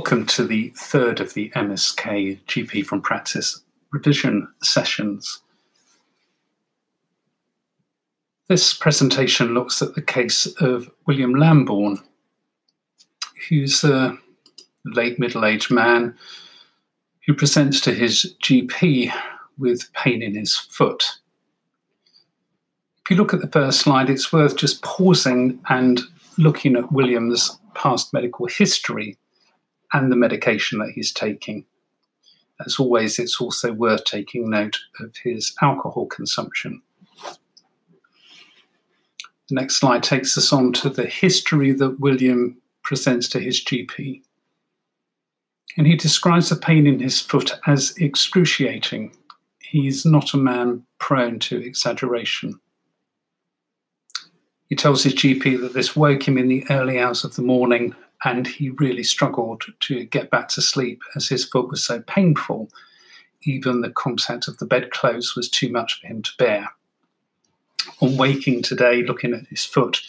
Welcome to the third of the MSK GP from Practice revision sessions. This presentation looks at the case of William Lambourne, who's a late middle aged man who presents to his GP with pain in his foot. If you look at the first slide, it's worth just pausing and looking at William's past medical history and the medication that he's taking. As always, it's also worth taking note of his alcohol consumption. The next slide takes us on to the history that William presents to his GP. And he describes the pain in his foot as excruciating. He's not a man prone to exaggeration. He tells his GP that this woke him in the early hours of the morning and he really struggled to get back to sleep as his foot was so painful. Even the contact of the bedclothes was too much for him to bear. On waking today, looking at his foot,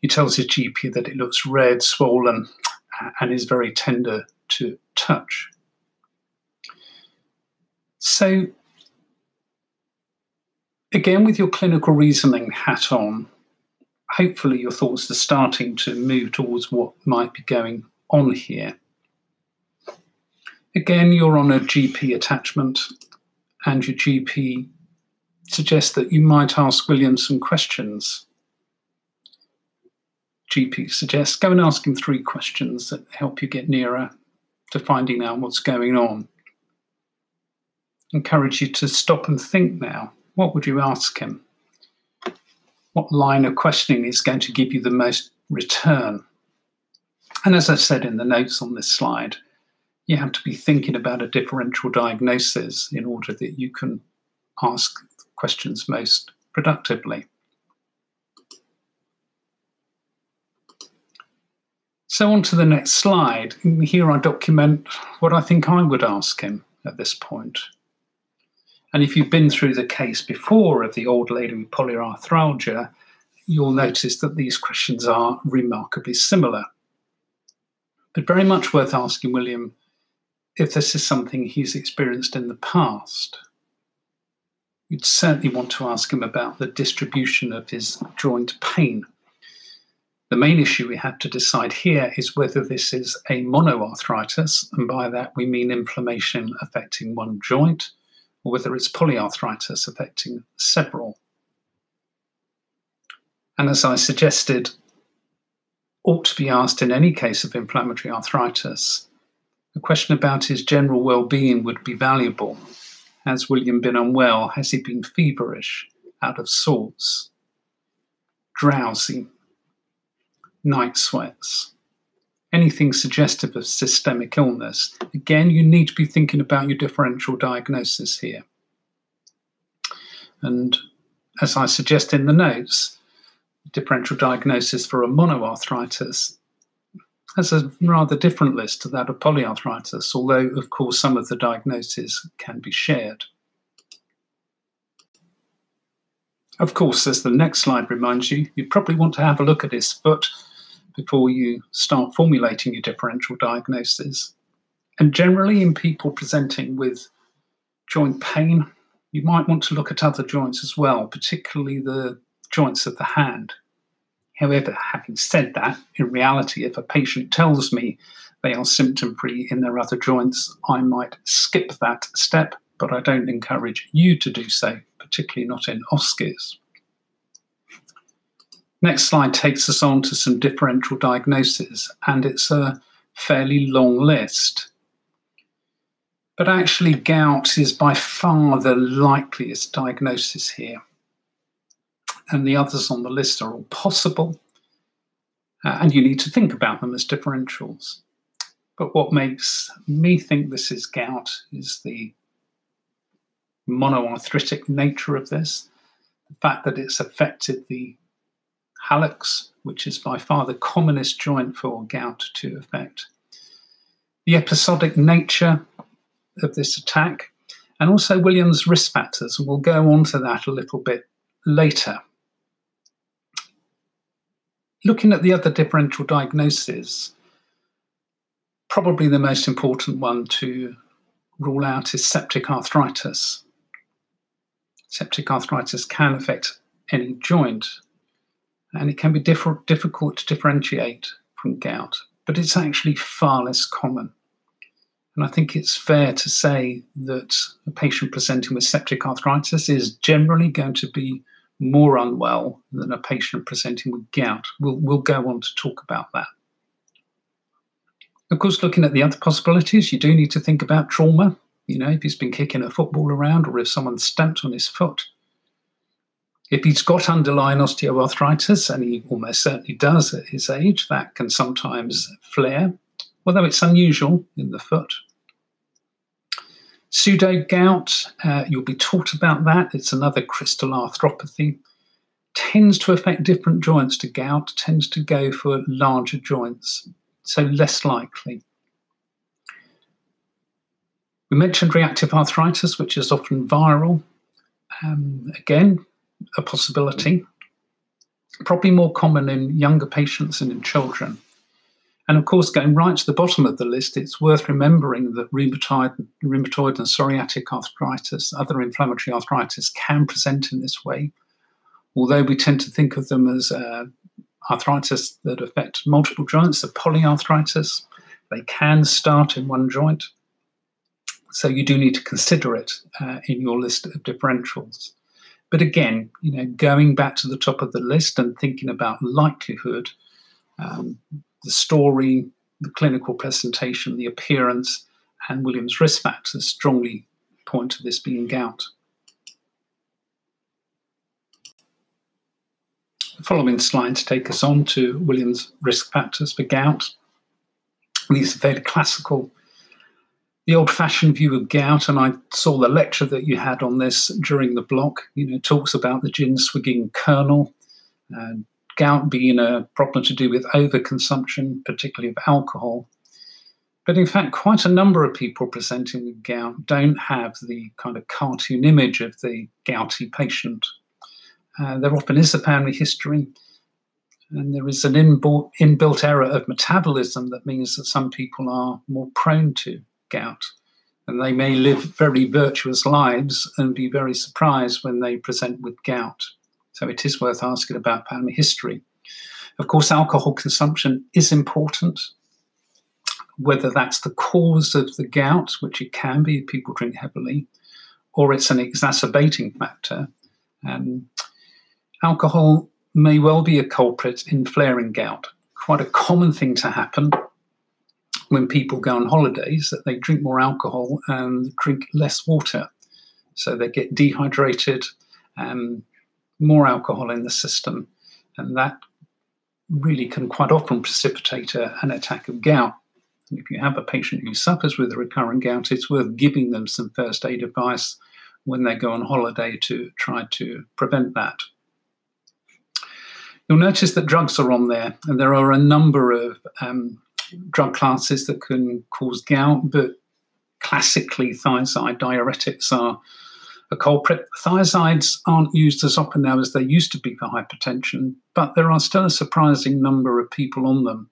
he tells his GP that it looks red, swollen, and is very tender to touch. So, again, with your clinical reasoning hat on, hopefully your thoughts are starting to move towards what might be going on here. Again, you're on a GP attachment, and your GP suggests that you might ask William some questions. GP suggests go and ask him three questions that help you get nearer to finding out what's going on. Encourage you to stop and think now. What would you ask him? What line of questioning is going to give you the most return. And as I've said in the notes on this slide, you have to be thinking about a differential diagnosis in order that you can ask questions most productively. So, on to the next slide. Here I document what I think I would ask him at this point. And if you've been through the case before of the old lady with polyarthralgia, you'll notice that these questions are remarkably similar. But very much worth asking William if this is something he's experienced in the past. You'd certainly want to ask him about the distribution of his joint pain. The main issue we have to decide here is whether this is a monoarthritis, and by that we mean inflammation affecting one joint, or whether it's polyarthritis affecting several. And as I suggested, ought to be asked in any case of inflammatory arthritis, a question about his general well being would be valuable. Has William been unwell? Has he been feverish, out of sorts, drowsy, night sweats? Anything suggestive of systemic illness, again, you need to be thinking about your differential diagnosis here. And as I suggest in the notes, differential diagnosis for a monoarthritis has a rather different list to that of polyarthritis, although, of course, some of the diagnoses can be shared. Of course, as the next slide reminds you, you probably want to have a look at his foot before you start formulating your differential diagnosis. And generally, in people presenting with joint pain, you might want to look at other joints as well, particularly the joints of the hand. However, having said that, in reality, if a patient tells me they are symptom free in their other joints, I might skip that step, but I don't encourage you to do so, particularly not in OSCEs. Next slide takes us on to some differential diagnoses, and it's a fairly long list. But actually, gout is by far the likeliest diagnosis here. And the others on the list are all possible, uh, and you need to think about them as differentials. But what makes me think this is gout is the monoarthritic nature of this, the fact that it's affected the hallux, which is by far the commonest joint for gout to affect. The episodic nature of this attack, and also Williams' risk factors, we'll go on to that a little bit later. Looking at the other differential diagnoses, probably the most important one to rule out is septic arthritis. Septic arthritis can affect any joint, and it can be diff- difficult to differentiate from gout, but it's actually far less common. And I think it's fair to say that a patient presenting with septic arthritis is generally going to be more unwell than a patient presenting with gout. We'll, we'll go on to talk about that. Of course, looking at the other possibilities, you do need to think about trauma. You know, if he's been kicking a football around or if someone stamped on his foot. If he's got underlying osteoarthritis, and he almost certainly does at his age, that can sometimes flare, although it's unusual in the foot. Pseudo gout, uh, you'll be taught about that. It's another crystal arthropathy. Tends to affect different joints to gout, tends to go for larger joints, so less likely. We mentioned reactive arthritis, which is often viral. Um, again, a possibility. Probably more common in younger patients and in children. And of course, going right to the bottom of the list, it's worth remembering that rheumatoid, rheumatoid and psoriatic arthritis, other inflammatory arthritis, can present in this way. Although we tend to think of them as uh, arthritis that affect multiple joints, the polyarthritis, they can start in one joint. So you do need to consider it uh, in your list of differentials. But again, you know, going back to the top of the list and thinking about likelihood, um, the story, the clinical presentation, the appearance, and Williams' risk factors strongly point to this being gout. The following slides take us on to Williams' risk factors for gout. These are very classical the old-fashioned view of gout, and I saw the lecture that you had on this during the block. You know, talks about the gin swigging colonel, and gout being a problem to do with overconsumption, particularly of alcohol. But in fact, quite a number of people presenting with gout don't have the kind of cartoon image of the gouty patient. Uh, there often is a family history, and there is an inbuilt error of metabolism that means that some people are more prone to gout. And they may live very virtuous lives and be very surprised when they present with gout. So it is worth asking about family history. Of course, alcohol consumption is important, whether that's the cause of the gout, which it can be if people drink heavily, or it's an exacerbating factor. Um, alcohol may well be a culprit in flaring gout. Quite a common thing to happen when people go on holidays that they drink more alcohol and drink less water. So they get dehydrated, and more alcohol in the system, and that really can quite often precipitate a, an attack of gout. And if you have a patient who suffers with a recurrent gout, it's worth giving them some first aid advice when they go on holiday to try to prevent that. You'll notice that drugs are on there, and there are a number of um, drug classes that can cause gout, but classically, thiazide diuretics are a culprit. Thiazides aren't used as often now as they used to be for hypertension, but there are still a surprising number of people on them.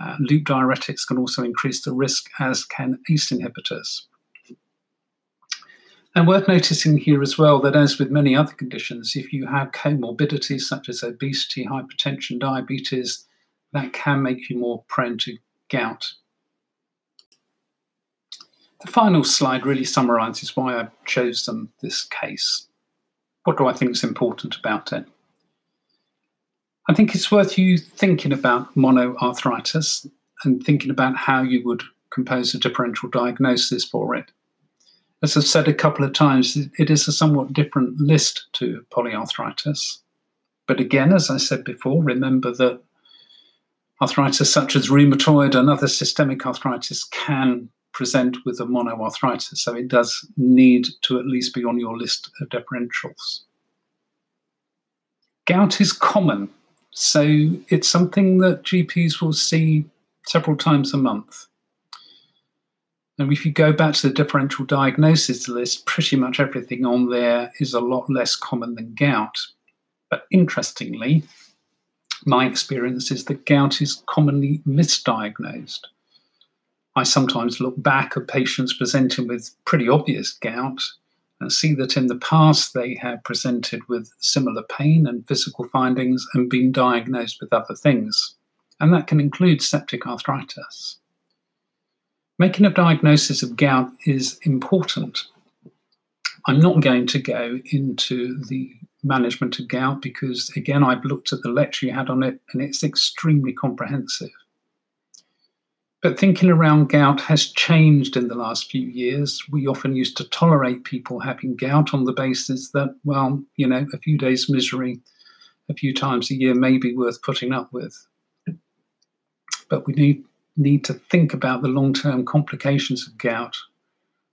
Uh, loop diuretics can also increase the risk, as can ACE inhibitors. And worth noticing here as well that, as with many other conditions, if you have comorbidities such as obesity, hypertension, diabetes, that can make you more prone to gout. The final slide really summarizes why I chose them this case. What do I think is important about it? I think it's worth you thinking about monoarthritis and thinking about how you would compose a differential diagnosis for it. As I've said a couple of times, it is a somewhat different list to polyarthritis. But again, as I said before, remember that arthritis such as rheumatoid and other systemic arthritis can present with a monoarthritis, so it does need to at least be on your list of differentials. Gout is common, so it's something that GPs will see several times a month. And if you go back to the differential diagnosis list, pretty much everything on there is a lot less common than gout. But interestingly, my experience is that gout is commonly misdiagnosed. I sometimes look back at patients presenting with pretty obvious gout and see that in the past they have presented with similar pain and physical findings and been diagnosed with other things. And that can include septic arthritis. Making a diagnosis of gout is important. I'm not going to go into the management of gout because, again, I've looked at the lecture you had on it and it's extremely comprehensive. But thinking around gout has changed in the last few years. We often used to tolerate people having gout on the basis that, well, you know, a few days' misery a few times a year may be worth putting up with. But we need, need to think about the long term complications of gout,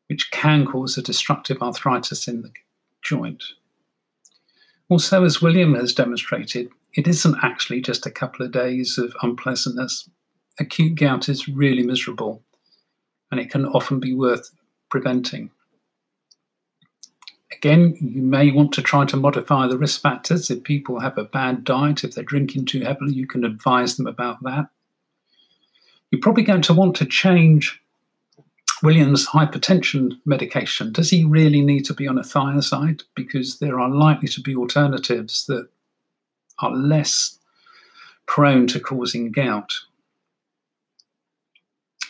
which can cause a destructive arthritis in the joint. Also, as William has demonstrated, it isn't actually just a couple of days of unpleasantness acute gout is really miserable and it can often be worth preventing. Again, you may want to try to modify the risk factors. If people have a bad diet, if they're drinking too heavily, you can advise them about that. You're probably going to want to change William's hypertension medication. Does he really need to be on a thiazide? Because there are likely to be alternatives that are less prone to causing gout.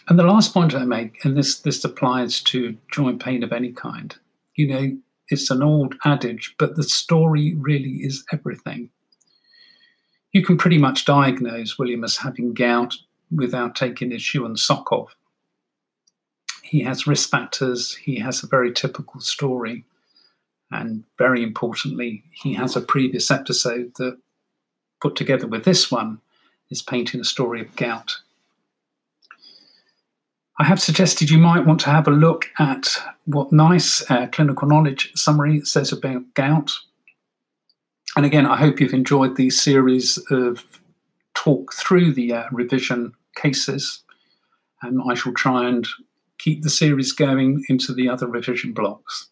And the last point I make, and this this applies to joint pain of any kind, you know, it's an old adage, but the story really is everything. You can pretty much diagnose William as having gout without taking his shoe and sock off. He has risk factors, he has a very typical story, and very importantly, he has a previous episode that, put together with this one, is painting a story of gout I have suggested you might want to have a look at what NICE uh, clinical knowledge summary says about gout. And again, I hope you've enjoyed these series of talk through the uh, revision cases. And I shall try and keep the series going into the other revision blocks.